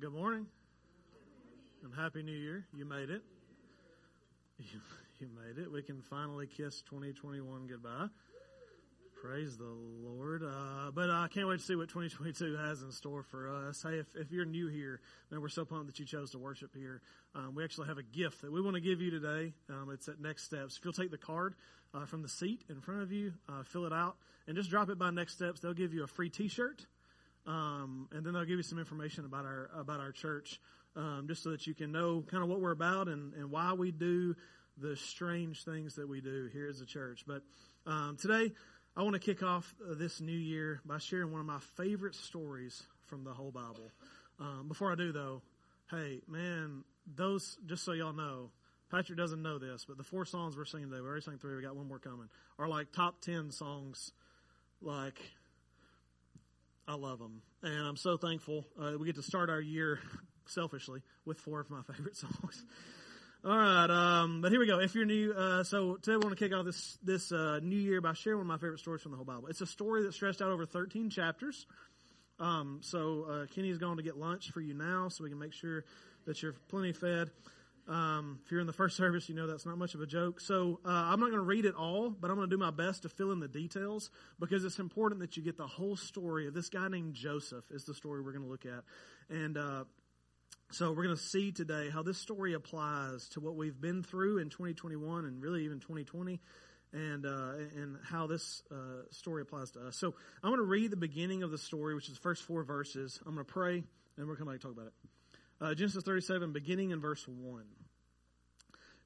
Good morning. And Happy New Year. You made it. You, you made it. We can finally kiss 2021 goodbye. Praise the Lord. Uh, but I can't wait to see what 2022 has in store for us. Hey, if, if you're new here, man, we're so pumped that you chose to worship here. Um, we actually have a gift that we want to give you today. Um, it's at Next Steps. If you'll take the card uh, from the seat in front of you, uh, fill it out, and just drop it by Next Steps, they'll give you a free T-shirt. Um, and then they'll give you some information about our about our church, um, just so that you can know kind of what we're about and, and why we do the strange things that we do here as a church. But um, today, I want to kick off this new year by sharing one of my favorite stories from the whole Bible. Um, before I do, though, hey man, those just so y'all know, Patrick doesn't know this, but the four songs we're singing today, we already sang three, we got one more coming, are like top ten songs, like I love them, and I'm so thankful. Uh, we get to start our year selfishly with four of my favorite songs. All right, um, but here we go. If you're new, uh, so today we want to kick off this this uh, new year by sharing one of my favorite stories from the whole Bible. It's a story that stretched out over 13 chapters. Um, so uh, Kenny is going to get lunch for you now, so we can make sure that you're plenty fed. Um, if you're in the first service, you know that's not much of a joke. So uh, I'm not going to read it all, but I'm going to do my best to fill in the details because it's important that you get the whole story of this guy named Joseph. Is the story we're going to look at, and uh, so we're going to see today how this story applies to what we've been through in 2021 and really even 2020. And uh, and how this uh, story applies to us. So I'm going to read the beginning of the story, which is the first four verses. I'm going to pray, and we're going to talk about it. Uh, Genesis 37, beginning in verse 1.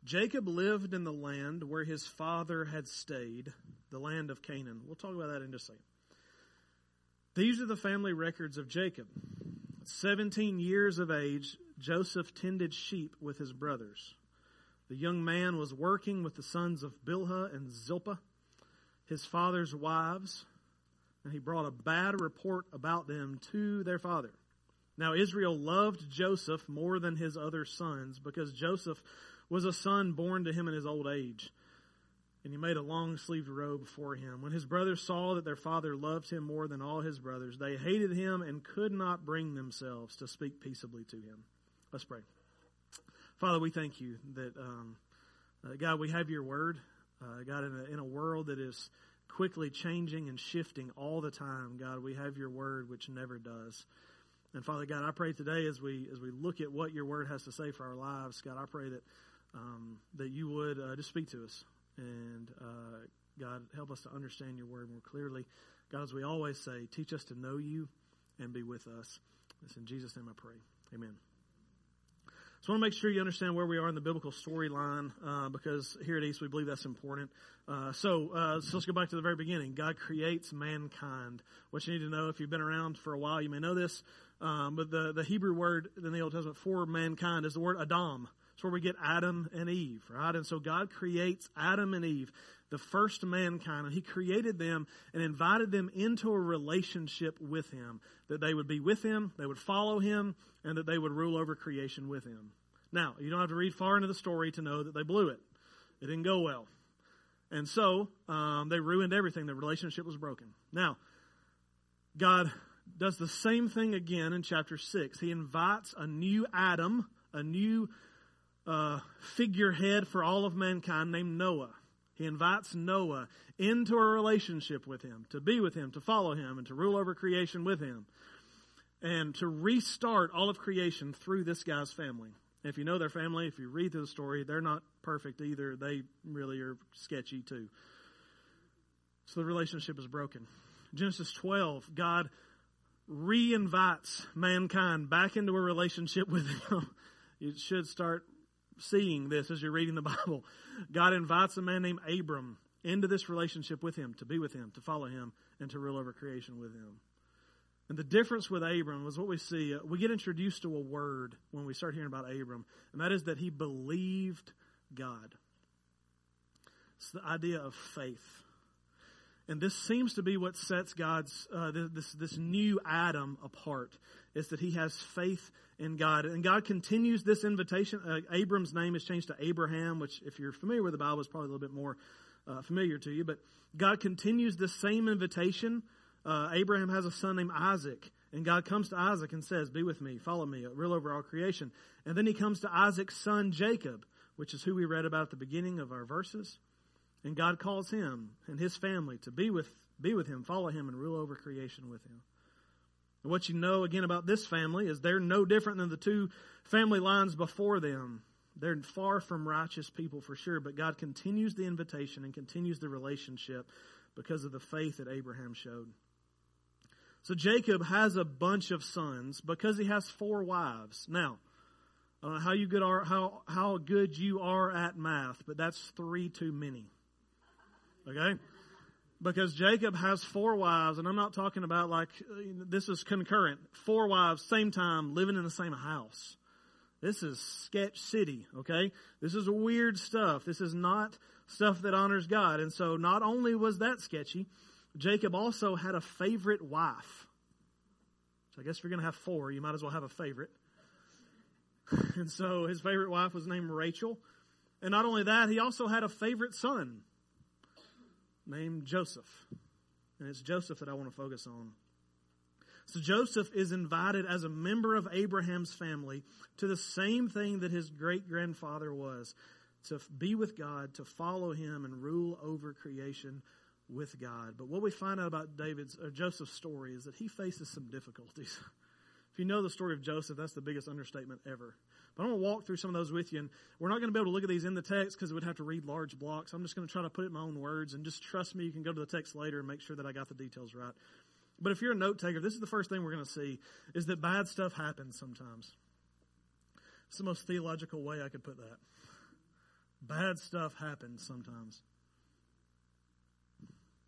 Jacob lived in the land where his father had stayed, the land of Canaan. We'll talk about that in just a second. These are the family records of Jacob. 17 years of age, Joseph tended sheep with his brothers. The young man was working with the sons of Bilhah and Zilpah, his father's wives, and he brought a bad report about them to their father. Now Israel loved Joseph more than his other sons because Joseph was a son born to him in his old age. And he made a long sleeved robe for him. When his brothers saw that their father loved him more than all his brothers, they hated him and could not bring themselves to speak peaceably to him. Let's pray. Father, we thank you that, um, uh, God, we have your word. Uh, God, in a, in a world that is quickly changing and shifting all the time, God, we have your word which never does. And Father God, I pray today as we as we look at what your word has to say for our lives, God, I pray that um, that you would uh, just speak to us and uh, God help us to understand your word more clearly. God, as we always say, teach us to know you and be with us. It's in Jesus' name I pray. Amen. So I want to make sure you understand where we are in the biblical storyline uh, because here at East we believe that's important. Uh, so, uh, so let's go back to the very beginning. God creates mankind. What you need to know if you've been around for a while, you may know this, um, but the, the Hebrew word in the Old Testament for mankind is the word Adam. It's where we get Adam and Eve, right? And so God creates Adam and Eve, the first mankind, and He created them and invited them into a relationship with Him, that they would be with Him, they would follow Him, and that they would rule over creation with Him. Now, you don't have to read far into the story to know that they blew it. It didn't go well. And so, um, they ruined everything. The relationship was broken. Now, God does the same thing again in chapter 6. He invites a new Adam, a new uh, figurehead for all of mankind named Noah. He invites Noah into a relationship with him, to be with him, to follow him, and to rule over creation with him, and to restart all of creation through this guy's family. If you know their family, if you read through the story, they're not perfect either. They really are sketchy too. So the relationship is broken. Genesis 12, God re-invites mankind back into a relationship with him. it should start seeing this as you're reading the Bible. God invites a man named Abram into this relationship with him, to be with him, to follow him, and to rule over creation with him. And the difference with Abram was what we see. Uh, we get introduced to a word when we start hearing about Abram, and that is that he believed God. It's the idea of faith. And this seems to be what sets God's, uh, this, this new Adam apart, is that he has faith in God. And God continues this invitation. Uh, Abram's name is changed to Abraham, which, if you're familiar with the Bible, is probably a little bit more uh, familiar to you. But God continues this same invitation. Uh, Abraham has a son named Isaac. And God comes to Isaac and says, Be with me, follow me, rule over all creation. And then he comes to Isaac's son Jacob, which is who we read about at the beginning of our verses. And God calls him and his family to be with, be with him, follow him, and rule over creation with him. And what you know again about this family is they're no different than the two family lines before them. They're far from righteous people for sure, but God continues the invitation and continues the relationship because of the faith that Abraham showed. So Jacob has a bunch of sons because he has four wives. Now, know how you good are how how good you are at math, but that's three too many. Okay? Because Jacob has four wives, and I'm not talking about like this is concurrent. Four wives, same time, living in the same house. This is sketch city, okay? This is weird stuff. This is not stuff that honors God. And so not only was that sketchy, Jacob also had a favorite wife. So I guess if you're going to have four, you might as well have a favorite. And so his favorite wife was named Rachel. And not only that, he also had a favorite son named Joseph. And it's Joseph that I want to focus on. So Joseph is invited as a member of Abraham's family to the same thing that his great grandfather was to be with God, to follow him and rule over creation with God. But what we find out about David's or Joseph's story is that he faces some difficulties. if you know the story of Joseph, that's the biggest understatement ever. But I'm going to walk through some of those with you, and we're not going to be able to look at these in the text because we'd have to read large blocks. I'm just going to try to put it in my own words, and just trust me, you can go to the text later and make sure that I got the details right. But if you're a note taker, this is the first thing we're going to see is that bad stuff happens sometimes. It's the most theological way I could put that. Bad stuff happens sometimes.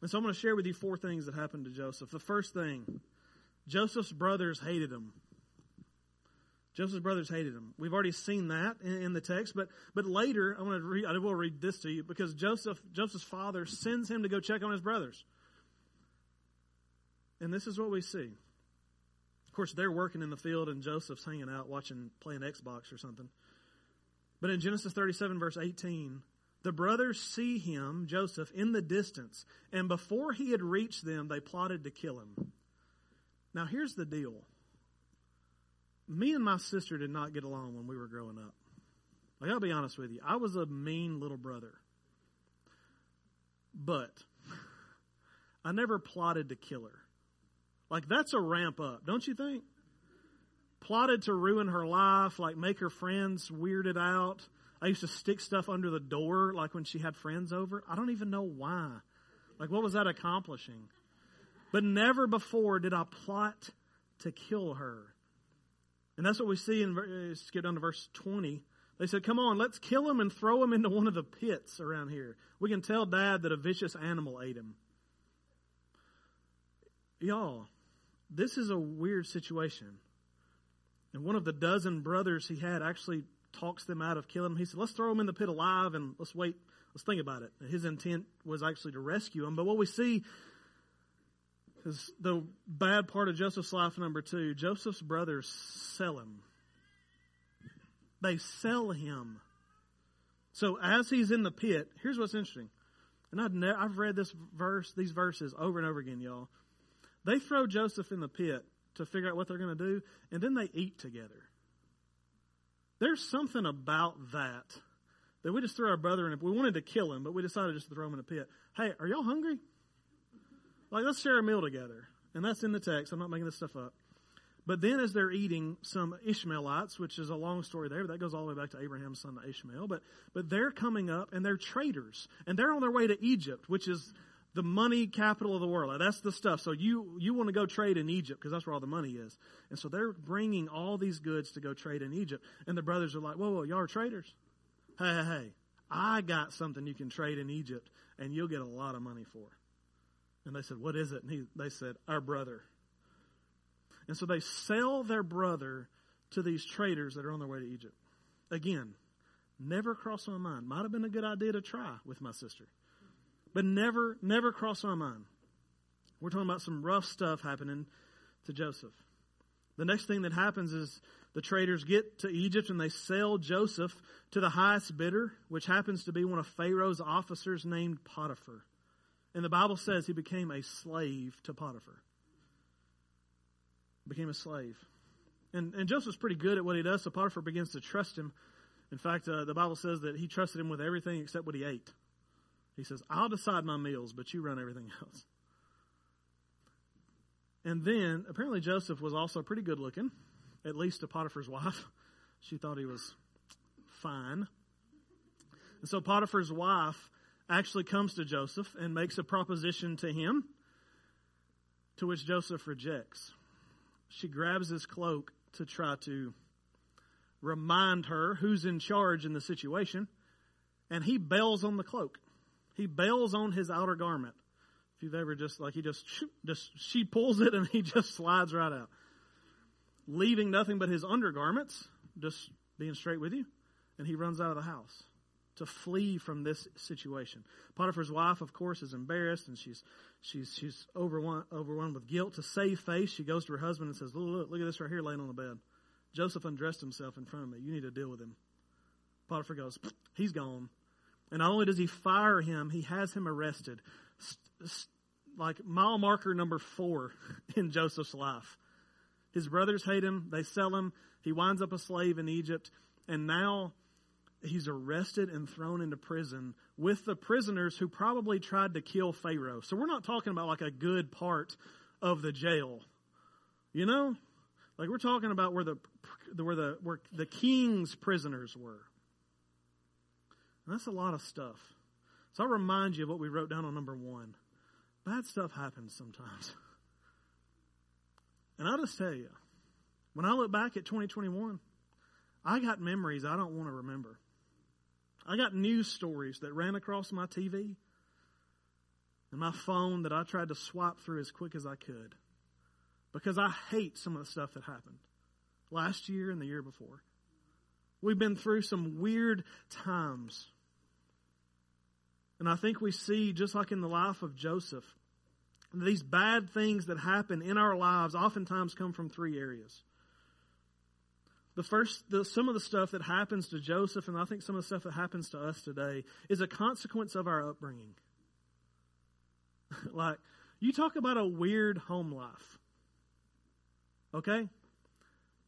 And so I'm going to share with you four things that happened to Joseph. The first thing, Joseph's brothers hated him. Joseph's brothers hated him. We've already seen that in, in the text, but but later I want to read. I will read this to you because Joseph Joseph's father sends him to go check on his brothers, and this is what we see. Of course, they're working in the field, and Joseph's hanging out watching, playing Xbox or something. But in Genesis 37, verse 18, the brothers see him, Joseph, in the distance, and before he had reached them, they plotted to kill him. Now, here's the deal. Me and my sister did not get along when we were growing up. Like, I gotta be honest with you. I was a mean little brother. But I never plotted to kill her. Like, that's a ramp up, don't you think? Plotted to ruin her life, like make her friends weirded out. I used to stick stuff under the door, like when she had friends over. I don't even know why. Like, what was that accomplishing? But never before did I plot to kill her. And that's what we see in, uh, let's get down to verse 20. They said, Come on, let's kill him and throw him into one of the pits around here. We can tell dad that a vicious animal ate him. Y'all, this is a weird situation. And one of the dozen brothers he had actually talks them out of killing him. He said, let's throw him in the pit alive and let's wait. Let's think about it. His intent was actually to rescue him. But what we see is the bad part of Joseph's life, number two. Joseph's brothers sell him. They sell him. So as he's in the pit, here's what's interesting. And I've, ne- I've read this verse, these verses over and over again, y'all. They throw Joseph in the pit to figure out what they're going to do, and then they eat together. There's something about that that we just threw our brother in. We wanted to kill him, but we decided just to throw him in a pit. Hey, are y'all hungry? Like, let's share a meal together. And that's in the text. I'm not making this stuff up. But then, as they're eating, some Ishmaelites, which is a long story there, that goes all the way back to Abraham's son Ishmael. But but they're coming up, and they're traders, and they're on their way to Egypt, which is the money capital of the world. That's the stuff. So you you want to go trade in Egypt because that's where all the money is. And so they're bringing all these goods to go trade in Egypt. And the brothers are like, "Whoa, whoa, y'all are traders? Hey, hey, hey! I got something you can trade in Egypt, and you'll get a lot of money for." And they said, "What is it?" And he, they said, "Our brother." And so they sell their brother to these traders that are on their way to Egypt. Again, never crossed my mind. Might have been a good idea to try with my sister but never, never crossed my mind. We're talking about some rough stuff happening to Joseph. The next thing that happens is the traders get to Egypt and they sell Joseph to the highest bidder, which happens to be one of Pharaoh's officers named Potiphar. And the Bible says he became a slave to Potiphar. became a slave. And, and Joseph's pretty good at what he does, so Potiphar begins to trust him. In fact, uh, the Bible says that he trusted him with everything except what he ate. He says, I'll decide my meals, but you run everything else. And then, apparently, Joseph was also pretty good looking, at least to Potiphar's wife. She thought he was fine. And so Potiphar's wife actually comes to Joseph and makes a proposition to him, to which Joseph rejects. She grabs his cloak to try to remind her who's in charge in the situation, and he bails on the cloak. He bails on his outer garment. If you've ever just like he just just she pulls it and he just slides right out, leaving nothing but his undergarments. Just being straight with you, and he runs out of the house to flee from this situation. Potiphar's wife, of course, is embarrassed and she's she's she's overwhelmed, overwhelmed with guilt. To save face, she goes to her husband and says, "Look, look, look at this right here, laying on the bed. Joseph undressed himself in front of me. You need to deal with him." Potiphar goes, "He's gone." And not only does he fire him, he has him arrested like mile marker number four in Joseph's life. His brothers hate him. They sell him. He winds up a slave in Egypt. And now he's arrested and thrown into prison with the prisoners who probably tried to kill Pharaoh. So we're not talking about like a good part of the jail. You know? Like we're talking about where the where the where the king's prisoners were. And that's a lot of stuff. So I'll remind you of what we wrote down on number one. Bad stuff happens sometimes. And I'll just tell you, when I look back at 2021, I got memories I don't want to remember. I got news stories that ran across my TV and my phone that I tried to swipe through as quick as I could because I hate some of the stuff that happened last year and the year before. We've been through some weird times. And I think we see, just like in the life of Joseph, these bad things that happen in our lives oftentimes come from three areas. The first, the, some of the stuff that happens to Joseph, and I think some of the stuff that happens to us today, is a consequence of our upbringing. like, you talk about a weird home life. Okay?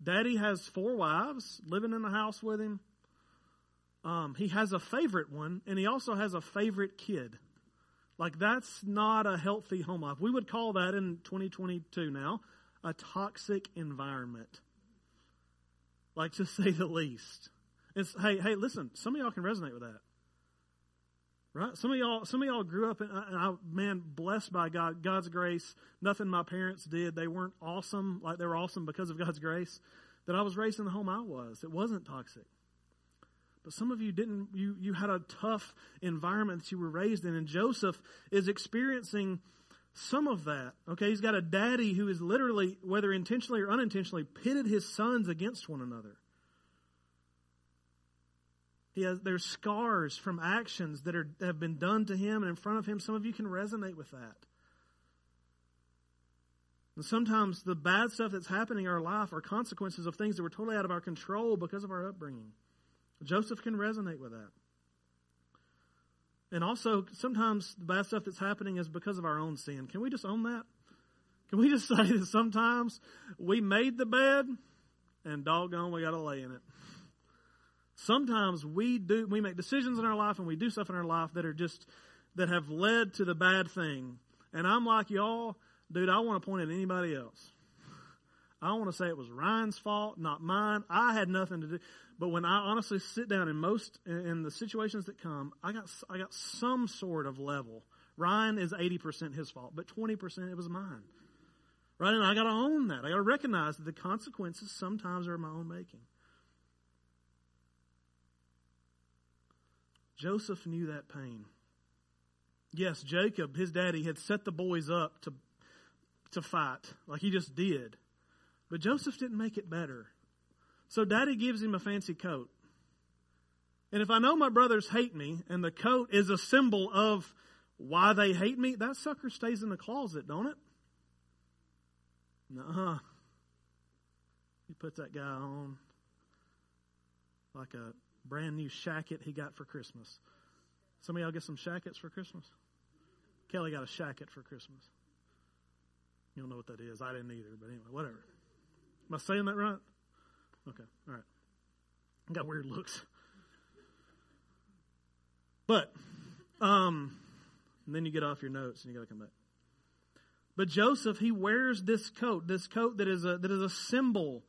Daddy has four wives living in the house with him. Um, he has a favorite one, and he also has a favorite kid. Like, that's not a healthy home life. We would call that in 2022 now a toxic environment. Like, to say the least. It's, hey, hey, listen, some of y'all can resonate with that. Right? Some of y'all, some of y'all grew up, and I, man, blessed by God, God's grace. Nothing my parents did. They weren't awesome, like they were awesome because of God's grace. That I was raised in the home I was. It wasn't toxic. But some of you didn't, you, you had a tough environment that you were raised in. And Joseph is experiencing some of that. Okay, he's got a daddy who is literally, whether intentionally or unintentionally, pitted his sons against one another. He has, there's scars from actions that are, have been done to him and in front of him. Some of you can resonate with that. And sometimes the bad stuff that's happening in our life are consequences of things that were totally out of our control because of our upbringing. Joseph can resonate with that. And also, sometimes the bad stuff that's happening is because of our own sin. Can we just own that? Can we just say that sometimes we made the bed and doggone, we got to lay in it? Sometimes we do, we make decisions in our life and we do stuff in our life that are just, that have led to the bad thing. And I'm like y'all, dude, I want to point at anybody else. I want to say it was Ryan's fault, not mine. I had nothing to do. But when I honestly sit down in most in the situations that come, I got I got some sort of level. Ryan is eighty percent his fault, but twenty percent it was mine. Right, and I got to own that. I got to recognize that the consequences sometimes are my own making. Joseph knew that pain. Yes, Jacob, his daddy, had set the boys up to to fight, like he just did. But Joseph didn't make it better. So daddy gives him a fancy coat. And if I know my brothers hate me and the coat is a symbol of why they hate me, that sucker stays in the closet, don't it? Nuh-uh. He puts that guy on like a brand new shacket he got for Christmas. Some of y'all get some shackets for Christmas? Kelly got a shacket for Christmas. You don't know what that is. I didn't either, but anyway, whatever. Am I saying that right? Okay, all right. I Got weird looks. But, um, and then you get off your notes and you got to come back. But Joseph, he wears this coat, this coat that is a that is a symbol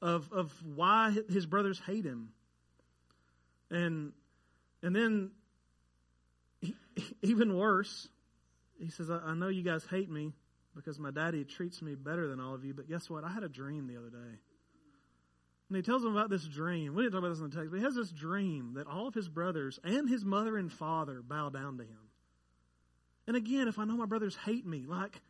of of why his brothers hate him. And and then he, even worse, he says, I, I know you guys hate me because my daddy treats me better than all of you, but guess what? I had a dream the other day. And he tells them about this dream. We didn't talk about this in the text, but he has this dream that all of his brothers and his mother and father bow down to him. And again, if I know my brothers hate me, like,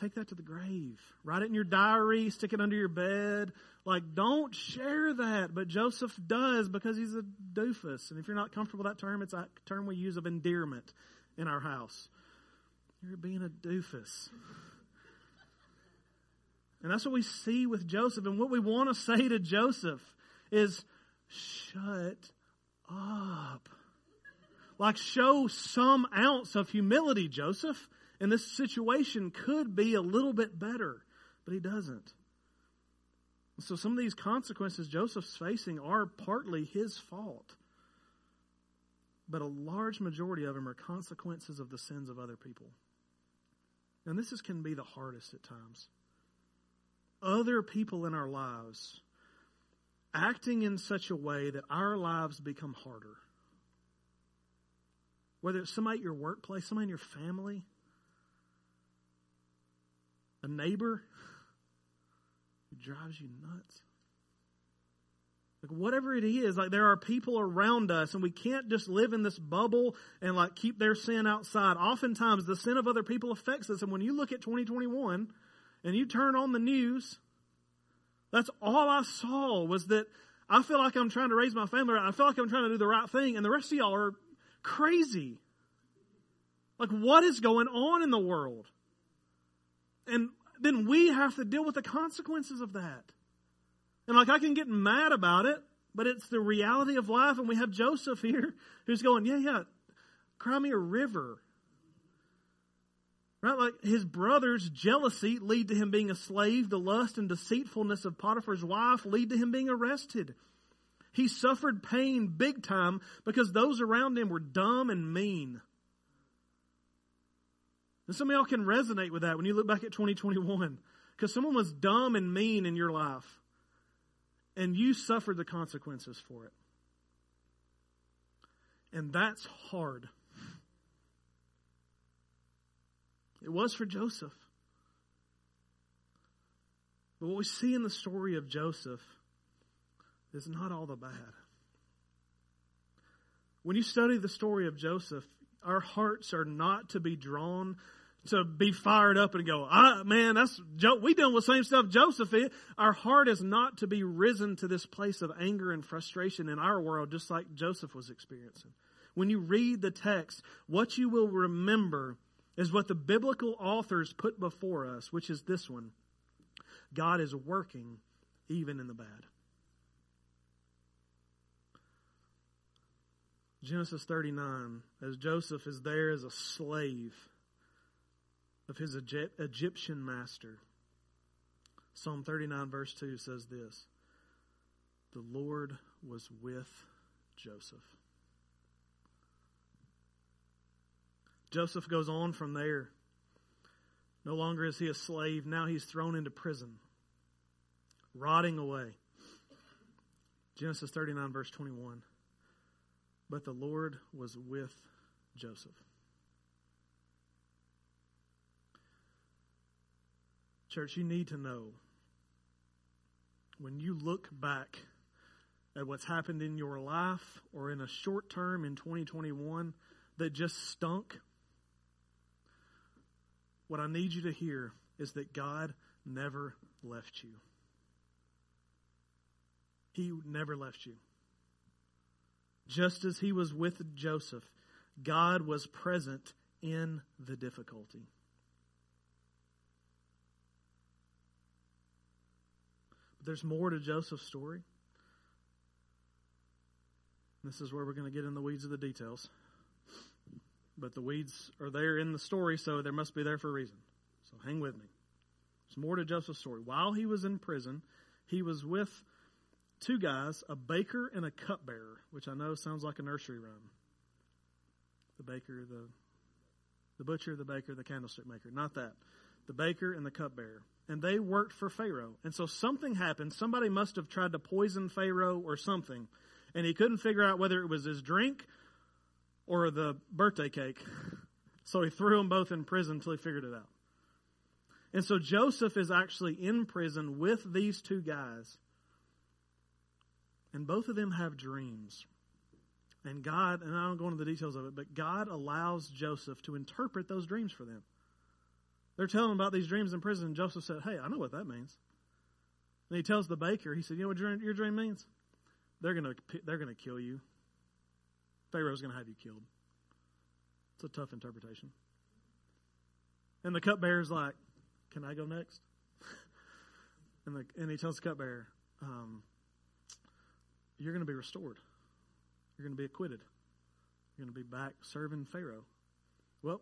take that to the grave. Write it in your diary, stick it under your bed. Like, don't share that. But Joseph does because he's a doofus. And if you're not comfortable with that term, it's a term we use of endearment in our house. You're being a doofus. And that's what we see with Joseph. And what we want to say to Joseph is shut up. Like, show some ounce of humility, Joseph. And this situation could be a little bit better, but he doesn't. So, some of these consequences Joseph's facing are partly his fault. But a large majority of them are consequences of the sins of other people. And this is, can be the hardest at times other people in our lives acting in such a way that our lives become harder. Whether it's somebody at your workplace, somebody in your family, a neighbor who drives you nuts. Like whatever it is, like there are people around us and we can't just live in this bubble and like keep their sin outside. Oftentimes the sin of other people affects us. And when you look at 2021, and you turn on the news, that's all I saw was that I feel like I'm trying to raise my family right. I feel like I'm trying to do the right thing, and the rest of y'all are crazy. Like, what is going on in the world? And then we have to deal with the consequences of that. And like, I can get mad about it, but it's the reality of life. And we have Joseph here who's going, yeah, yeah, cry me a river. Right? Like his brother's jealousy lead to him being a slave. The lust and deceitfulness of Potiphar's wife lead to him being arrested. He suffered pain big time because those around him were dumb and mean. And some of y'all can resonate with that when you look back at 2021. Because someone was dumb and mean in your life. And you suffered the consequences for it. And that's hard. It was for Joseph. But what we see in the story of Joseph is not all the bad. When you study the story of Joseph, our hearts are not to be drawn to be fired up and go, ah, man, that's we dealing with the same stuff Joseph is. Our heart is not to be risen to this place of anger and frustration in our world, just like Joseph was experiencing. When you read the text, what you will remember is what the biblical authors put before us, which is this one God is working even in the bad. Genesis 39, as Joseph is there as a slave of his Egyptian master. Psalm 39, verse 2 says this The Lord was with Joseph. Joseph goes on from there. No longer is he a slave, now he's thrown into prison, rotting away. Genesis 39, verse 21. But the Lord was with Joseph. Church, you need to know when you look back at what's happened in your life or in a short term in 2021 that just stunk what I need you to hear is that God never left you. He never left you. Just as he was with Joseph, God was present in the difficulty. But there's more to Joseph's story. This is where we're going to get in the weeds of the details but the weeds are there in the story, so they must be there for a reason. So hang with me. There's more to Joseph's story. While he was in prison, he was with two guys, a baker and a cupbearer, which I know sounds like a nursery rhyme. The baker, the the butcher, the baker, the candlestick maker. Not that. The baker and the cupbearer. And they worked for Pharaoh. And so something happened. Somebody must have tried to poison Pharaoh or something. And he couldn't figure out whether it was his drink or the birthday cake. So he threw them both in prison until he figured it out. And so Joseph is actually in prison with these two guys. And both of them have dreams. And God, and I don't go into the details of it, but God allows Joseph to interpret those dreams for them. They're telling about these dreams in prison, and Joseph said, Hey, I know what that means. And he tells the baker, he said, You know what your, dream means? They're going to they're going to kill you. Pharaoh's going to have you killed. It's a tough interpretation. And the cupbearer's like, Can I go next? and, the, and he tells the cupbearer, um, You're going to be restored. You're going to be acquitted. You're going to be back serving Pharaoh. Well,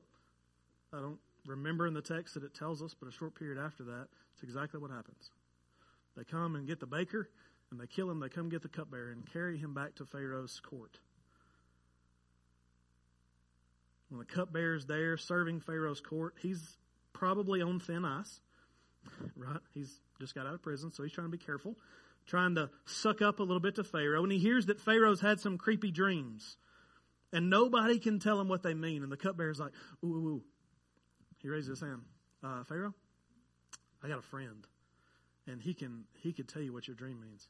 I don't remember in the text that it tells us, but a short period after that, it's exactly what happens. They come and get the baker, and they kill him. They come get the cupbearer and carry him back to Pharaoh's court. When the cupbearer's there serving Pharaoh's court, he's probably on thin ice, right? He's just got out of prison, so he's trying to be careful trying to suck up a little bit to Pharaoh, and he hears that Pharaoh's had some creepy dreams. And nobody can tell him what they mean. And the cupbearer's like, ooh, ooh, ooh. He raises his hand. Uh, Pharaoh, I got a friend. And he can he could tell you what your dream means.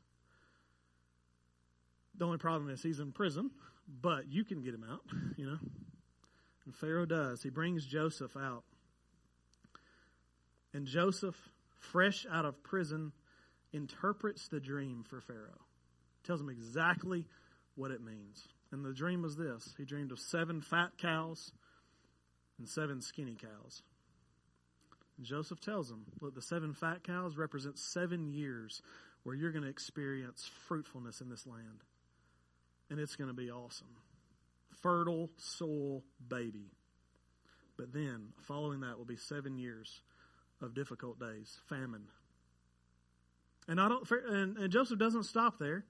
The only problem is he's in prison, but you can get him out, you know. And Pharaoh does. He brings Joseph out. And Joseph, fresh out of prison, interprets the dream for Pharaoh, tells him exactly what it means. And the dream was this he dreamed of seven fat cows and seven skinny cows. And Joseph tells him, Look, the seven fat cows represent seven years where you're going to experience fruitfulness in this land. And it's going to be awesome. Fertile soil baby. But then, following that, will be seven years of difficult days, famine, and I don't. And, and Joseph doesn't stop there.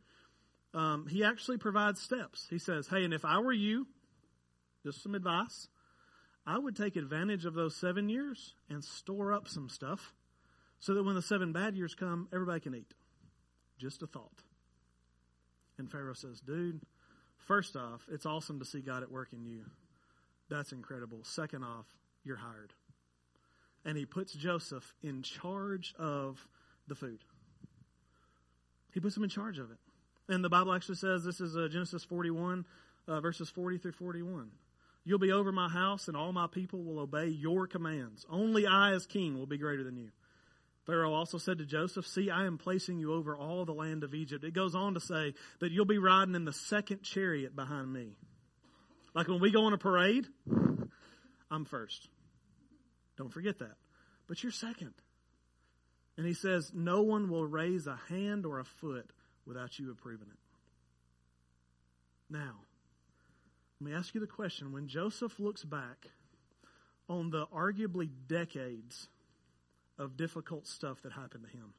Um, he actually provides steps. He says, "Hey, and if I were you, just some advice, I would take advantage of those seven years and store up some stuff, so that when the seven bad years come, everybody can eat." Just a thought. And Pharaoh says, "Dude, first off, it's awesome to see God at work in you. That's incredible. Second off, you're hired." And he puts Joseph in charge of the food. He puts him in charge of it. And the Bible actually says this is uh, Genesis 41, uh, verses 40 through 41. You'll be over my house, and all my people will obey your commands. Only I, as king, will be greater than you. Pharaoh also said to Joseph, See, I am placing you over all the land of Egypt. It goes on to say that you'll be riding in the second chariot behind me. Like when we go on a parade, I'm first. Don't forget that. But you're second. And he says, No one will raise a hand or a foot without you approving it. Now, let me ask you the question when Joseph looks back on the arguably decades of difficult stuff that happened to him,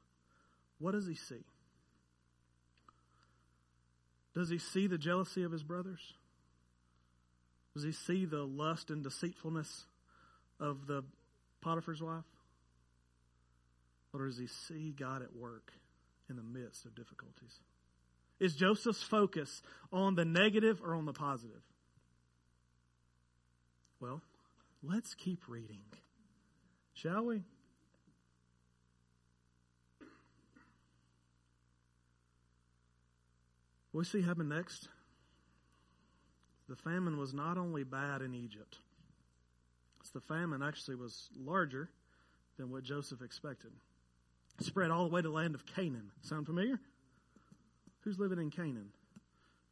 what does he see? Does he see the jealousy of his brothers? Does he see the lust and deceitfulness of the Potiphar's wife? Or does he see God at work in the midst of difficulties? Is Joseph's focus on the negative or on the positive? Well, let's keep reading. Shall we? What we see happen next? The famine was not only bad in Egypt, the famine actually was larger than what Joseph expected spread all the way to the land of Canaan. Sound familiar? Who's living in Canaan?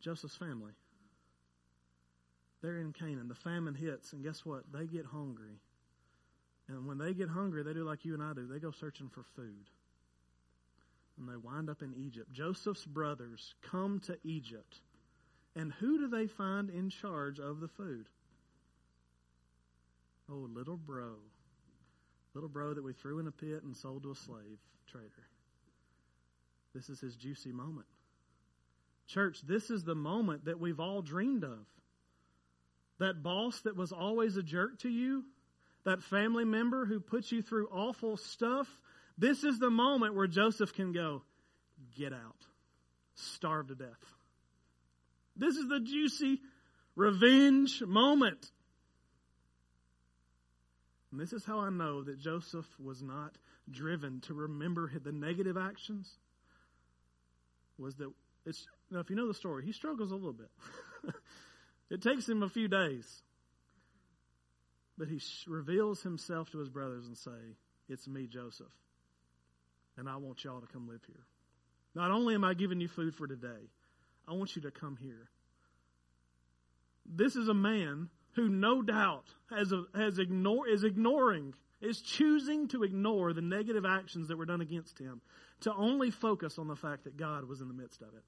Joseph's family. They're in Canaan. The famine hits, and guess what? They get hungry. And when they get hungry, they do like you and I do. They go searching for food. And they wind up in Egypt. Joseph's brothers come to Egypt. And who do they find in charge of the food? Oh, little bro. Little bro that we threw in a pit and sold to a slave trader. This is his juicy moment. Church, this is the moment that we've all dreamed of. That boss that was always a jerk to you, that family member who puts you through awful stuff, this is the moment where Joseph can go, get out, starve to death. This is the juicy revenge moment. And this is how I know that Joseph was not driven to remember the negative actions. Was that it's now if you know the story, he struggles a little bit. it takes him a few days. But he reveals himself to his brothers and say, "It's me, Joseph, and I want y'all to come live here. Not only am I giving you food for today, I want you to come here." This is a man who no doubt has, a, has ignore, is ignoring, is choosing to ignore the negative actions that were done against him to only focus on the fact that God was in the midst of it.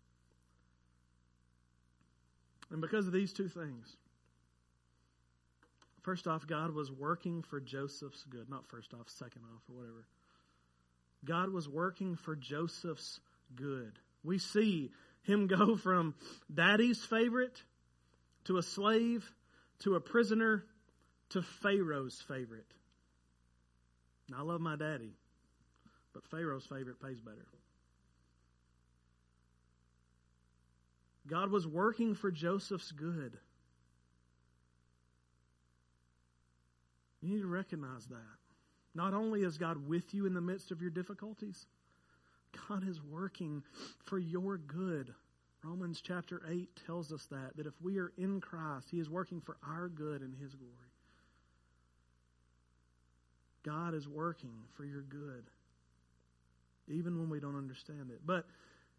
And because of these two things, first off, God was working for Joseph's good. Not first off, second off, or whatever. God was working for Joseph's good. We see him go from daddy's favorite to a slave to a prisoner to Pharaoh's favorite. Now, I love my daddy, but Pharaoh's favorite pays better. God was working for Joseph's good. You need to recognize that. Not only is God with you in the midst of your difficulties, God is working for your good. Romans chapter 8 tells us that, that if we are in Christ, He is working for our good and His glory. God is working for your good, even when we don't understand it. But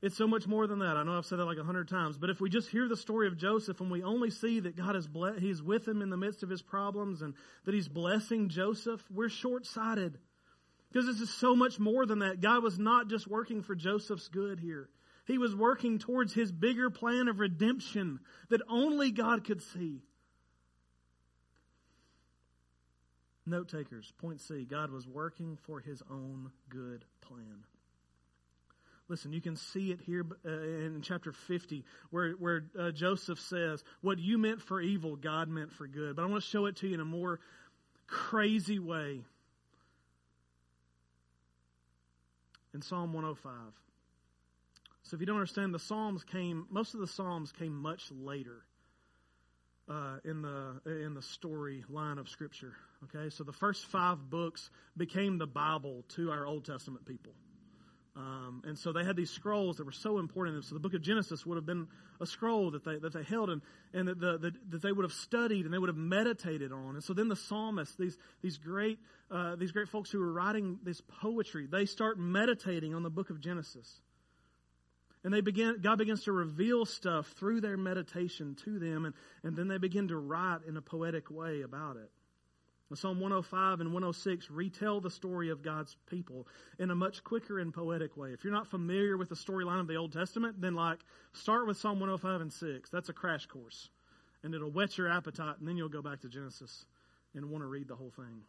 it's so much more than that. I know I've said that like a hundred times, but if we just hear the story of Joseph and we only see that God is ble- He's with him in the midst of his problems and that He's blessing Joseph, we're short sighted. Because this is so much more than that. God was not just working for Joseph's good here. He was working towards his bigger plan of redemption that only God could see. Note takers, point C God was working for his own good plan. Listen, you can see it here uh, in chapter 50 where, where uh, Joseph says, What you meant for evil, God meant for good. But I want to show it to you in a more crazy way. In Psalm 105. So if you don't understand, the Psalms came, most of the Psalms came much later uh, in the in the story line of Scripture. Okay, so the first five books became the Bible to our Old Testament people. Um, and so they had these scrolls that were so important. So the book of Genesis would have been a scroll that they that they held and, and that, the, the, that they would have studied and they would have meditated on. And so then the psalmists, these these great uh, these great folks who were writing this poetry, they start meditating on the book of Genesis. And they begin, God begins to reveal stuff through their meditation to them, and, and then they begin to write in a poetic way about it. Psalm 105 and 106 retell the story of God's people in a much quicker and poetic way. If you're not familiar with the storyline of the Old Testament, then like start with Psalm 105 and 6. That's a crash course. And it'll whet your appetite, and then you'll go back to Genesis and want to read the whole thing.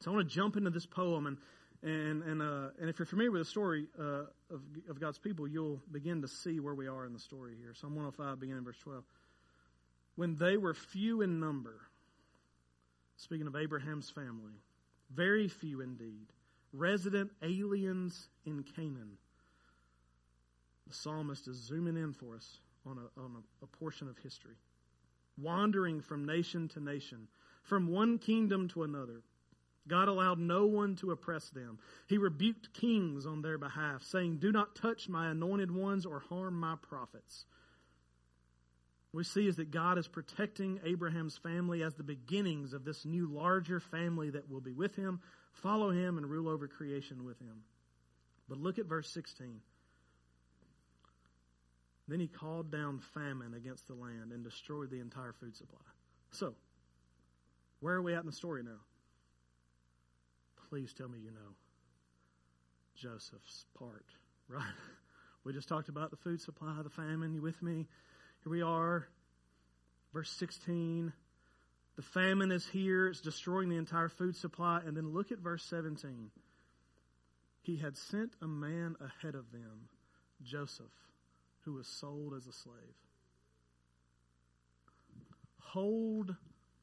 So I want to jump into this poem and and and uh, and if you're familiar with the story uh, of of God's people, you'll begin to see where we are in the story here. Psalm 105, beginning verse 12. When they were few in number, speaking of Abraham's family, very few indeed, resident aliens in Canaan. The psalmist is zooming in for us on a, on a, a portion of history, wandering from nation to nation, from one kingdom to another God allowed no one to oppress them. He rebuked kings on their behalf, saying, Do not touch my anointed ones or harm my prophets. We see is that God is protecting Abraham's family as the beginnings of this new larger family that will be with him, follow him, and rule over creation with him. But look at verse 16. Then he called down famine against the land and destroyed the entire food supply. So, where are we at in the story now? please tell me you know Joseph's part, right? We just talked about the food supply, the famine. You with me? Here we are, verse 16. The famine is here, it's destroying the entire food supply. And then look at verse 17. He had sent a man ahead of them, Joseph, who was sold as a slave. Hold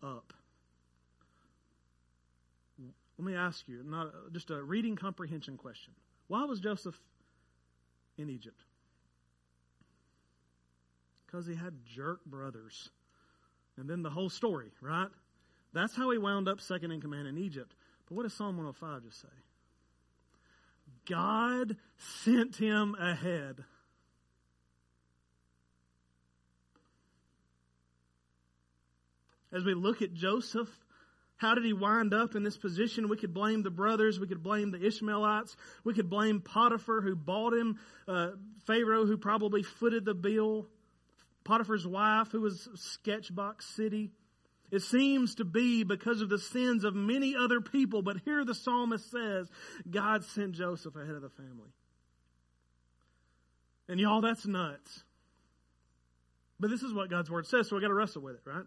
up. Let me ask you, not just a reading comprehension question. Why was Joseph in Egypt? Because he had jerk brothers. And then the whole story, right? That's how he wound up second in command in Egypt. But what does Psalm 105 just say? God sent him ahead. As we look at Joseph, how did he wind up in this position? We could blame the brothers. We could blame the Ishmaelites. We could blame Potiphar who bought him, uh, Pharaoh who probably footed the bill, Potiphar's wife who was Sketchbox City. It seems to be because of the sins of many other people, but here the psalmist says God sent Joseph ahead of the family. And y'all, that's nuts. But this is what God's word says, so we got to wrestle with it, right?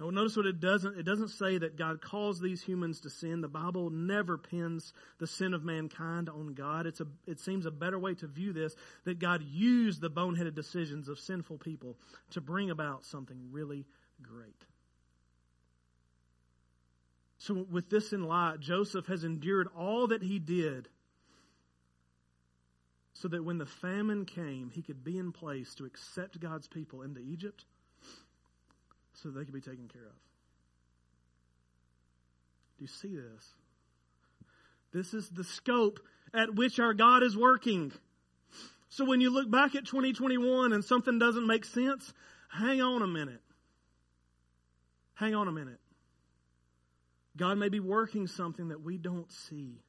Now, notice what it doesn't. It doesn't say that God calls these humans to sin. The Bible never pins the sin of mankind on God. It's a, it seems a better way to view this that God used the boneheaded decisions of sinful people to bring about something really great. So, with this in light, Joseph has endured all that he did so that when the famine came, he could be in place to accept God's people into Egypt so they could be taken care of. Do you see this? This is the scope at which our God is working. So when you look back at 2021 and something doesn't make sense, hang on a minute. Hang on a minute. God may be working something that we don't see.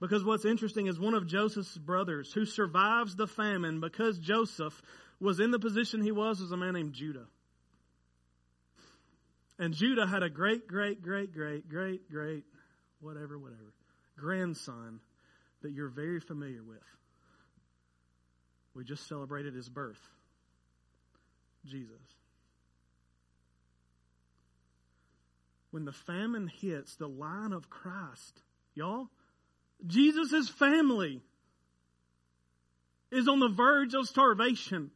Because what's interesting is one of Joseph's brothers who survives the famine because Joseph was in the position he was was a man named Judah. And Judah had a great, great, great, great, great, great, whatever, whatever, grandson that you're very familiar with. We just celebrated his birth Jesus. When the famine hits the line of Christ, y'all, Jesus' family is on the verge of starvation.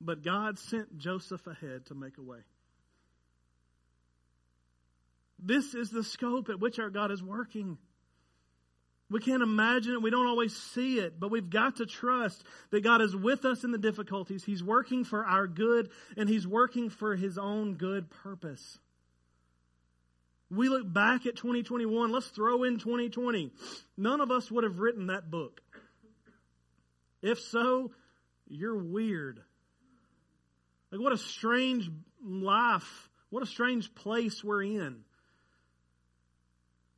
But God sent Joseph ahead to make a way. This is the scope at which our God is working. We can't imagine it. We don't always see it, but we've got to trust that God is with us in the difficulties. He's working for our good and He's working for His own good purpose. We look back at 2021. Let's throw in 2020. None of us would have written that book. If so, you're weird. Like, what a strange life. What a strange place we're in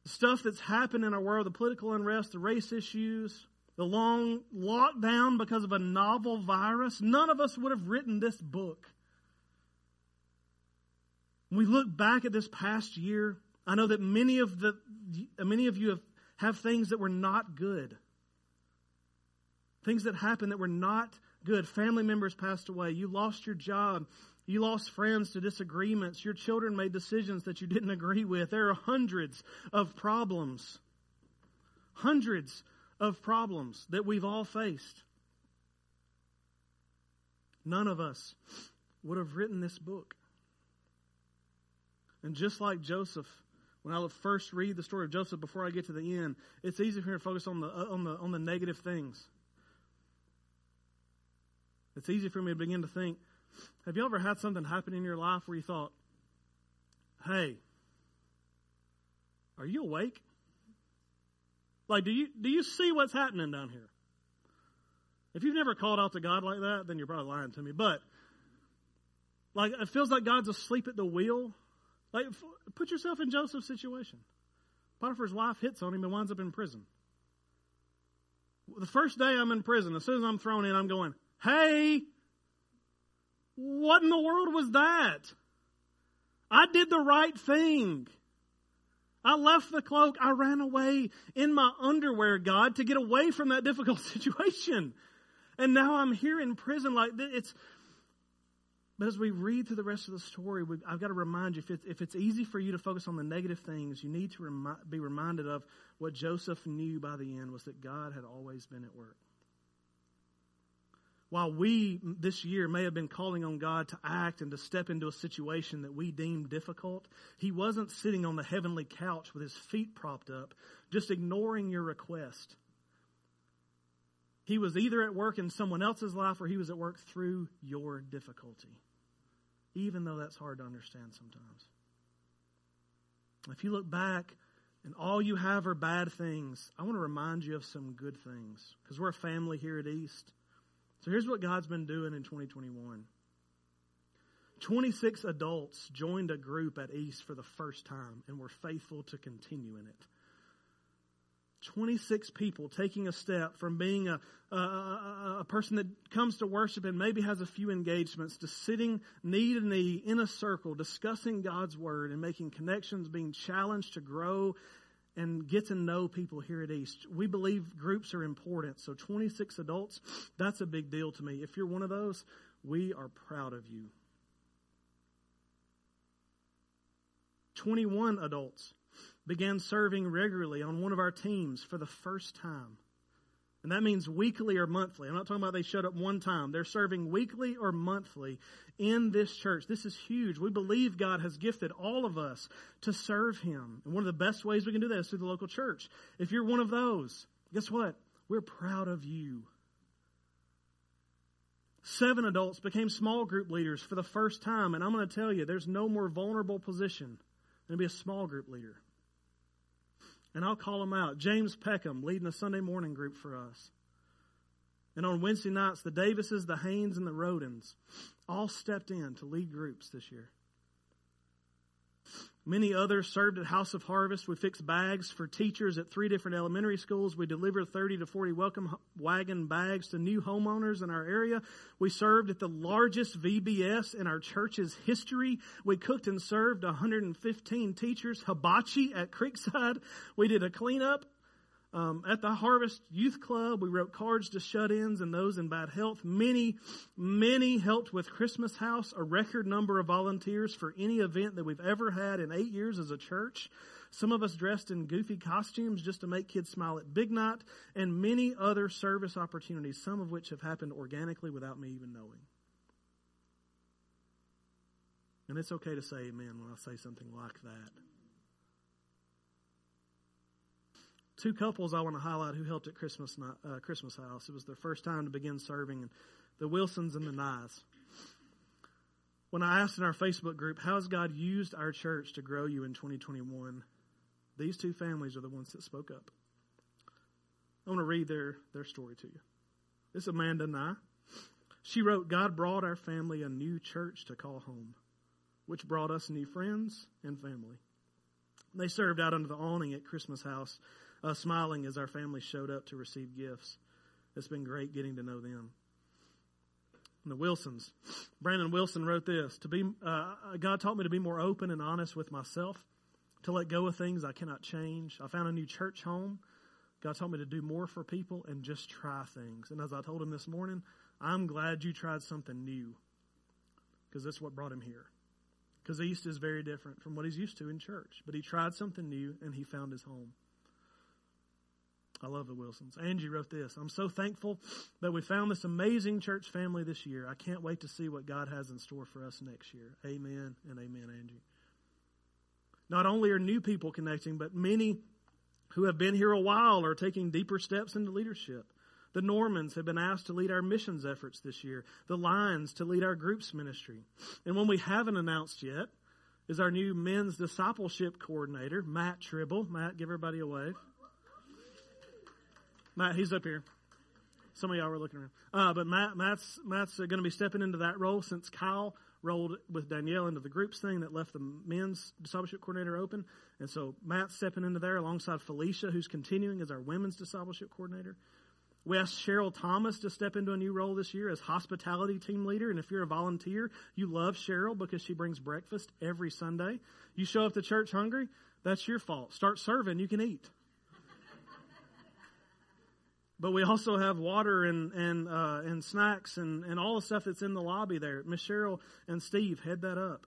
stuff that's happened in our world, the political unrest, the race issues, the long lockdown because of a novel virus, none of us would have written this book. When we look back at this past year, I know that many of the many of you have, have things that were not good. Things that happened that were not good. Family members passed away. You lost your job. You lost friends to disagreements. Your children made decisions that you didn't agree with. There are hundreds of problems. Hundreds of problems that we've all faced. None of us would have written this book. And just like Joseph, when I first read the story of Joseph before I get to the end, it's easy for me to focus on the on the on the negative things. It's easy for me to begin to think, have you ever had something happen in your life where you thought, hey, are you awake? Like, do you, do you see what's happening down here? If you've never called out to God like that, then you're probably lying to me. But, like, it feels like God's asleep at the wheel. Like, put yourself in Joseph's situation. Potiphar's wife hits on him and winds up in prison. The first day I'm in prison, as soon as I'm thrown in, I'm going, hey, what in the world was that? I did the right thing. I left the cloak. I ran away in my underwear, God, to get away from that difficult situation. And now I'm here in prison like it's But as we read through the rest of the story, we, I've got to remind you if it's, if it's easy for you to focus on the negative things, you need to remi- be reminded of what Joseph knew by the end was that God had always been at work. While we this year may have been calling on God to act and to step into a situation that we deem difficult, He wasn't sitting on the heavenly couch with His feet propped up, just ignoring your request. He was either at work in someone else's life or He was at work through your difficulty even though that's hard to understand sometimes. If you look back and all you have are bad things, I want to remind you of some good things because we're a family here at East. So here's what God's been doing in 2021. 26 adults joined a group at East for the first time and were faithful to continue in it. 26 people taking a step from being a, a, a, person that comes to worship and maybe has a few engagements to sitting knee to knee in a circle, discussing God's word and making connections, being challenged to grow and get to know people here at East. We believe groups are important. So 26 adults, that's a big deal to me. If you're one of those, we are proud of you. 21 adults began serving regularly on one of our teams for the first time. And that means weekly or monthly. I'm not talking about they showed up one time. They're serving weekly or monthly in this church. This is huge. We believe God has gifted all of us to serve Him. And one of the best ways we can do that is through the local church. If you're one of those, guess what? We're proud of you. Seven adults became small group leaders for the first time. And I'm going to tell you, there's no more vulnerable position than to be a small group leader and I'll call them out. James Peckham leading a Sunday morning group for us. And on Wednesday nights, the Davises, the Haynes, and the Rodens all stepped in to lead groups this year. Many others served at House of Harvest. We fixed bags for teachers at three different elementary schools. We delivered 30 to 40 welcome wagon bags to new homeowners in our area. We served at the largest VBS in our church's history. We cooked and served 115 teachers hibachi at Creekside. We did a cleanup um, at the Harvest Youth Club, we wrote cards to shut ins and those in bad health. Many, many helped with Christmas House, a record number of volunteers for any event that we've ever had in eight years as a church. Some of us dressed in goofy costumes just to make kids smile at Big Night, and many other service opportunities, some of which have happened organically without me even knowing. And it's okay to say amen when I say something like that. Two couples I want to highlight who helped at Christmas uh, Christmas House. It was their first time to begin serving, the Wilsons and the Nyes. When I asked in our Facebook group, "How has God used our church to grow you in 2021?" These two families are the ones that spoke up. I want to read their their story to you. This is Amanda Nye. She wrote, "God brought our family a new church to call home, which brought us new friends and family." They served out under the awning at Christmas House uh, smiling as our family showed up to receive gifts. It's been great getting to know them. And the Wilsons. Brandon Wilson wrote this to be uh, God taught me to be more open and honest with myself, to let go of things I cannot change. I found a new church home. God taught me to do more for people and just try things. And as I told him this morning, I'm glad you tried something new because that's what brought him here. Because East is very different from what he's used to in church. But he tried something new and he found his home. I love the Wilsons. Angie wrote this I'm so thankful that we found this amazing church family this year. I can't wait to see what God has in store for us next year. Amen and amen, Angie. Not only are new people connecting, but many who have been here a while are taking deeper steps into leadership. The Normans have been asked to lead our missions efforts this year, the Lines to lead our groups ministry. And one we haven't announced yet is our new men's discipleship coordinator, Matt Tribble. Matt, give everybody a wave. Matt, he's up here. Some of y'all were looking around. Uh, but Matt, Matt's, Matt's going to be stepping into that role since Kyle rolled with Danielle into the groups thing that left the men's discipleship coordinator open. And so Matt's stepping into there alongside Felicia, who's continuing as our women's discipleship coordinator. We asked Cheryl Thomas to step into a new role this year as hospitality team leader. And if you're a volunteer, you love Cheryl because she brings breakfast every Sunday. You show up to church hungry, that's your fault. Start serving, you can eat. But we also have water and and uh, and snacks and, and all the stuff that's in the lobby there. Miss Cheryl and Steve head that up.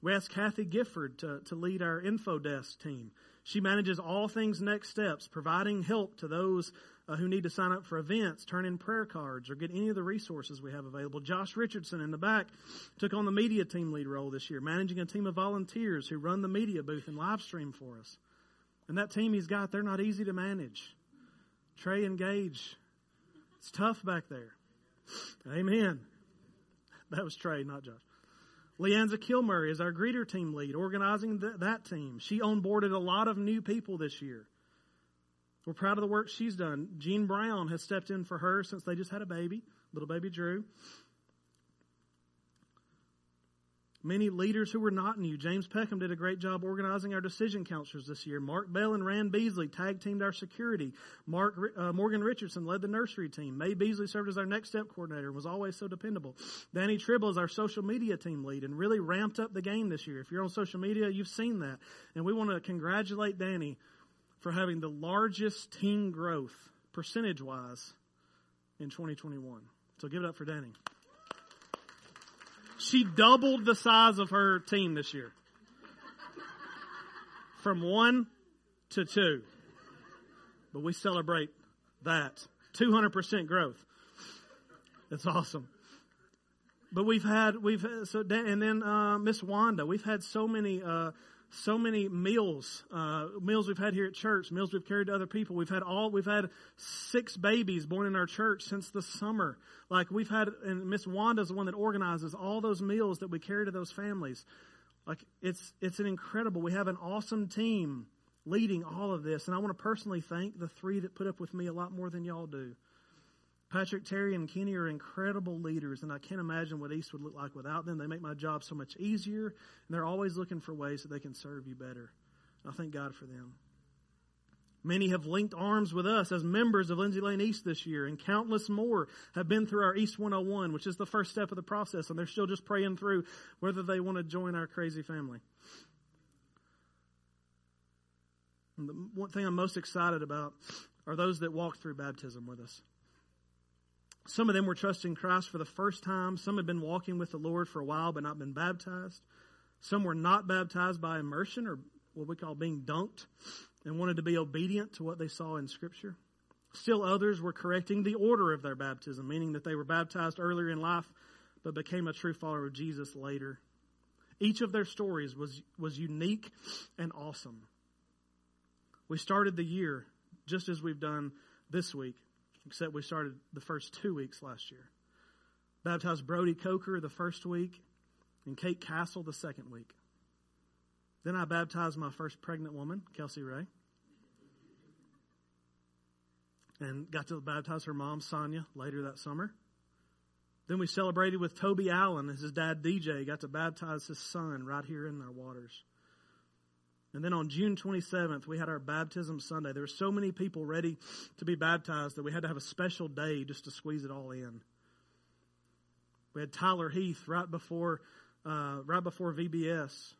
We asked Kathy Gifford to, to lead our info desk team. She manages all things next steps, providing help to those uh, who need to sign up for events, turn in prayer cards, or get any of the resources we have available. Josh Richardson in the back took on the media team lead role this year, managing a team of volunteers who run the media booth and live stream for us. And that team he's got, they're not easy to manage. Trey and Gage, it's tough back there. Amen. That was Trey, not Josh. Leanza Kilmurray is our greeter team lead, organizing th- that team. She onboarded a lot of new people this year. We're proud of the work she's done. Jean Brown has stepped in for her since they just had a baby, little baby Drew. Many leaders who were not new. James Peckham did a great job organizing our decision counselors this year. Mark Bell and Rand Beasley tag teamed our security. Mark uh, Morgan Richardson led the nursery team. May Beasley served as our next step coordinator and was always so dependable. Danny Tribble is our social media team lead and really ramped up the game this year. If you're on social media, you've seen that. And we want to congratulate Danny for having the largest team growth percentage wise in 2021. So give it up for Danny. She doubled the size of her team this year. From one to two. But we celebrate that. 200% growth. It's awesome. But we've had, we've, so, and then, uh, Miss Wanda, we've had so many, uh, so many meals, uh, meals we've had here at church, meals we've carried to other people. We've had all, we've had six babies born in our church since the summer. Like we've had, and Miss Wanda's the one that organizes all those meals that we carry to those families. Like it's, it's an incredible, we have an awesome team leading all of this. And I want to personally thank the three that put up with me a lot more than y'all do. Patrick, Terry, and Kenny are incredible leaders, and I can't imagine what East would look like without them. They make my job so much easier, and they're always looking for ways that they can serve you better. I thank God for them. Many have linked arms with us as members of Lindsay Lane East this year, and countless more have been through our East 101, which is the first step of the process, and they're still just praying through whether they want to join our crazy family. And the one thing I'm most excited about are those that walk through baptism with us. Some of them were trusting Christ for the first time. Some had been walking with the Lord for a while but not been baptized. Some were not baptized by immersion or what we call being dunked and wanted to be obedient to what they saw in Scripture. Still others were correcting the order of their baptism, meaning that they were baptized earlier in life but became a true follower of Jesus later. Each of their stories was, was unique and awesome. We started the year just as we've done this week except we started the first two weeks last year. Baptized Brody Coker the first week and Kate Castle the second week. Then I baptized my first pregnant woman, Kelsey Ray. And got to baptize her mom, Sonia, later that summer. Then we celebrated with Toby Allen as his dad, DJ, got to baptize his son right here in our waters. And then on June 27th, we had our baptism Sunday. There were so many people ready to be baptized that we had to have a special day just to squeeze it all in. We had Tyler Heath right before, uh, right before VBS.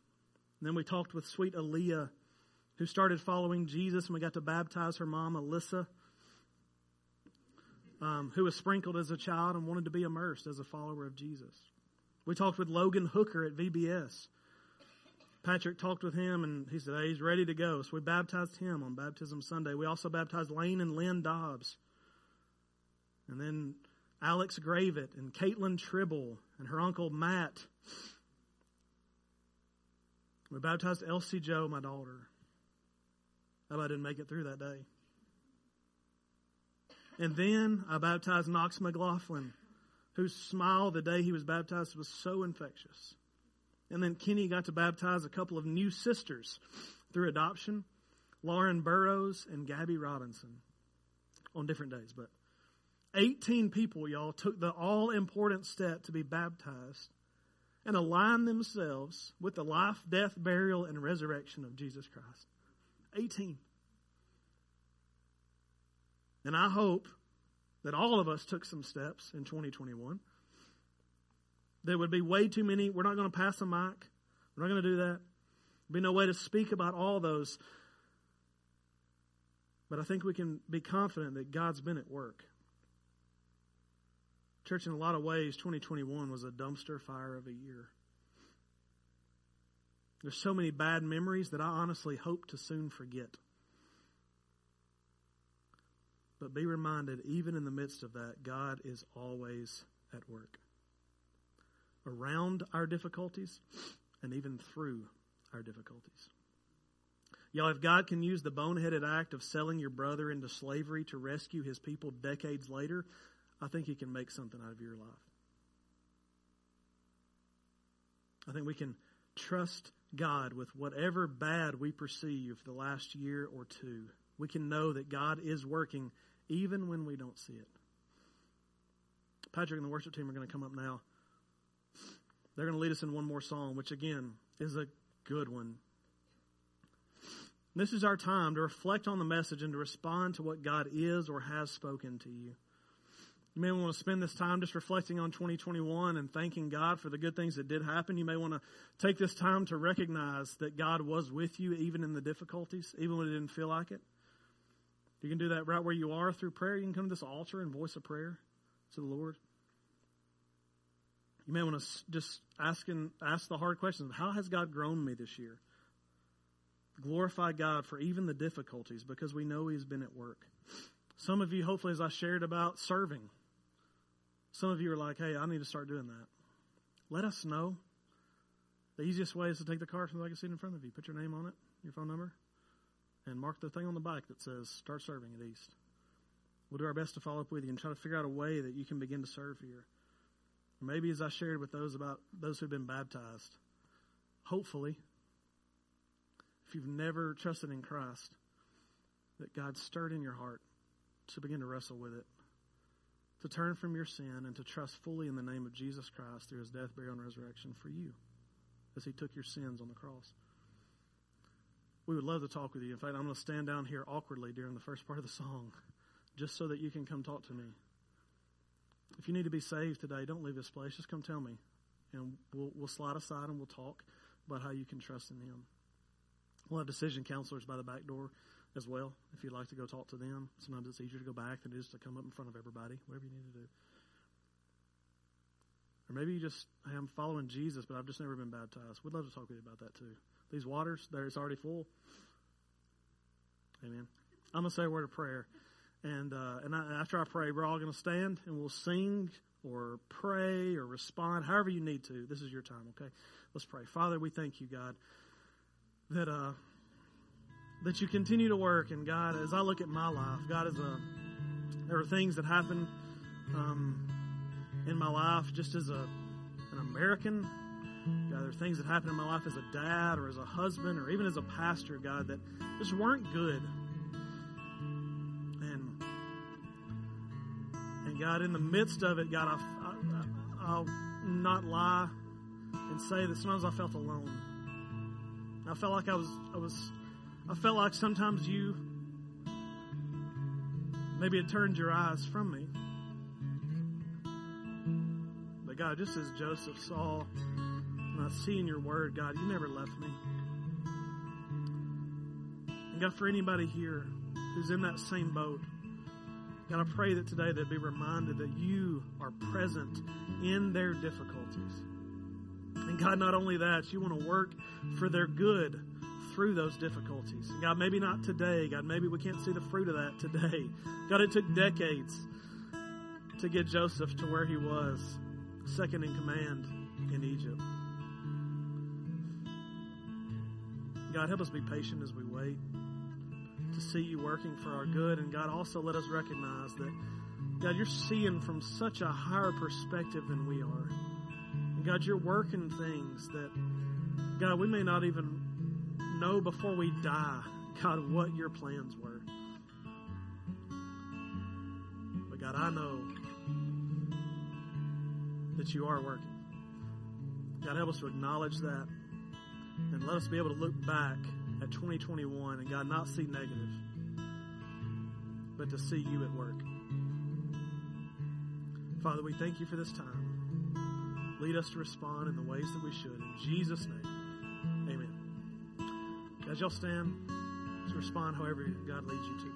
And then we talked with sweet Aaliyah, who started following Jesus, and we got to baptize her mom, Alyssa, um, who was sprinkled as a child and wanted to be immersed as a follower of Jesus. We talked with Logan Hooker at VBS Patrick talked with him and he said, hey, he's ready to go. So we baptized him on Baptism Sunday. We also baptized Lane and Lynn Dobbs. And then Alex Gravett and Caitlin Tribble and her uncle Matt. We baptized Elsie Joe, my daughter. I didn't make it through that day? And then I baptized Knox McLaughlin, whose smile the day he was baptized was so infectious. And then Kenny got to baptize a couple of new sisters through adoption Lauren Burrows and Gabby Robinson on different days. But 18 people, y'all, took the all important step to be baptized and align themselves with the life, death, burial, and resurrection of Jesus Christ. 18. And I hope that all of us took some steps in 2021 there would be way too many. We're not going to pass a mic. We're not going to do that. There'd be no way to speak about all those. But I think we can be confident that God's been at work. Church, in a lot of ways, 2021 was a dumpster fire of a year. There's so many bad memories that I honestly hope to soon forget. But be reminded, even in the midst of that, God is always at work. Around our difficulties and even through our difficulties. Y'all, if God can use the boneheaded act of selling your brother into slavery to rescue his people decades later, I think he can make something out of your life. I think we can trust God with whatever bad we perceive the last year or two. We can know that God is working even when we don't see it. Patrick and the worship team are going to come up now. They're going to lead us in one more song, which again is a good one. This is our time to reflect on the message and to respond to what God is or has spoken to you. You may want to spend this time just reflecting on 2021 and thanking God for the good things that did happen. You may want to take this time to recognize that God was with you even in the difficulties, even when it didn't feel like it. You can do that right where you are through prayer. You can come to this altar and voice a prayer to the Lord. You may want to just ask and ask the hard questions. How has God grown me this year? Glorify God for even the difficulties because we know He's been at work. Some of you, hopefully, as I shared about serving, some of you are like, hey, I need to start doing that. Let us know. The easiest way is to take the card from the back in front of you, put your name on it, your phone number, and mark the thing on the back that says start serving at East. We'll do our best to follow up with you and try to figure out a way that you can begin to serve here. Maybe as I shared with those about those who've been baptized, hopefully if you've never trusted in Christ, that God stirred in your heart to begin to wrestle with it, to turn from your sin and to trust fully in the name of Jesus Christ through his death, burial, and resurrection for you as he took your sins on the cross. We would love to talk with you. In fact, I'm going to stand down here awkwardly during the first part of the song just so that you can come talk to me. If you need to be saved today, don't leave this place. Just come tell me. And we'll, we'll slide aside and we'll talk about how you can trust in him. We'll have decision counselors by the back door as well if you'd like to go talk to them. Sometimes it's easier to go back than it is to come up in front of everybody, whatever you need to do. Or maybe you just, hey, I'm following Jesus, but I've just never been baptized. We'd love to talk with you about that too. These waters, there it's already full. Amen. I'm going to say a word of prayer. And, uh, and I, after I pray, we're all going to stand and we'll sing or pray or respond, however you need to. This is your time, okay? Let's pray. Father, we thank you, God that uh, that you continue to work. And God, as I look at my life, God is a there are things that happen um, in my life just as a an American. God, there are things that happen in my life as a dad or as a husband or even as a pastor, God, that just weren't good. God, in the midst of it, God, I, I, I'll not lie and say that sometimes I felt alone. I felt like I was, I was, I felt like sometimes you maybe had turned your eyes from me. But God, just as Joseph saw, and I see in your word, God, you never left me. And God, for anybody here who's in that same boat, God, I pray that today they'd be reminded that you are present in their difficulties. And God, not only that, you want to work for their good through those difficulties. God, maybe not today. God, maybe we can't see the fruit of that today. God, it took decades to get Joseph to where he was, second in command in Egypt. God, help us be patient as we wait to see you working for our good. And God, also let us recognize that, God, you're seeing from such a higher perspective than we are. God, you're working things that, God, we may not even know before we die, God, what your plans were. But God, I know that you are working. God, help us to acknowledge that and let us be able to look back at 2021 and God, not see negative, but to see you at work. Father, we thank you for this time. Lead us to respond in the ways that we should. In Jesus' name, amen. As y'all stand to respond however God leads you to.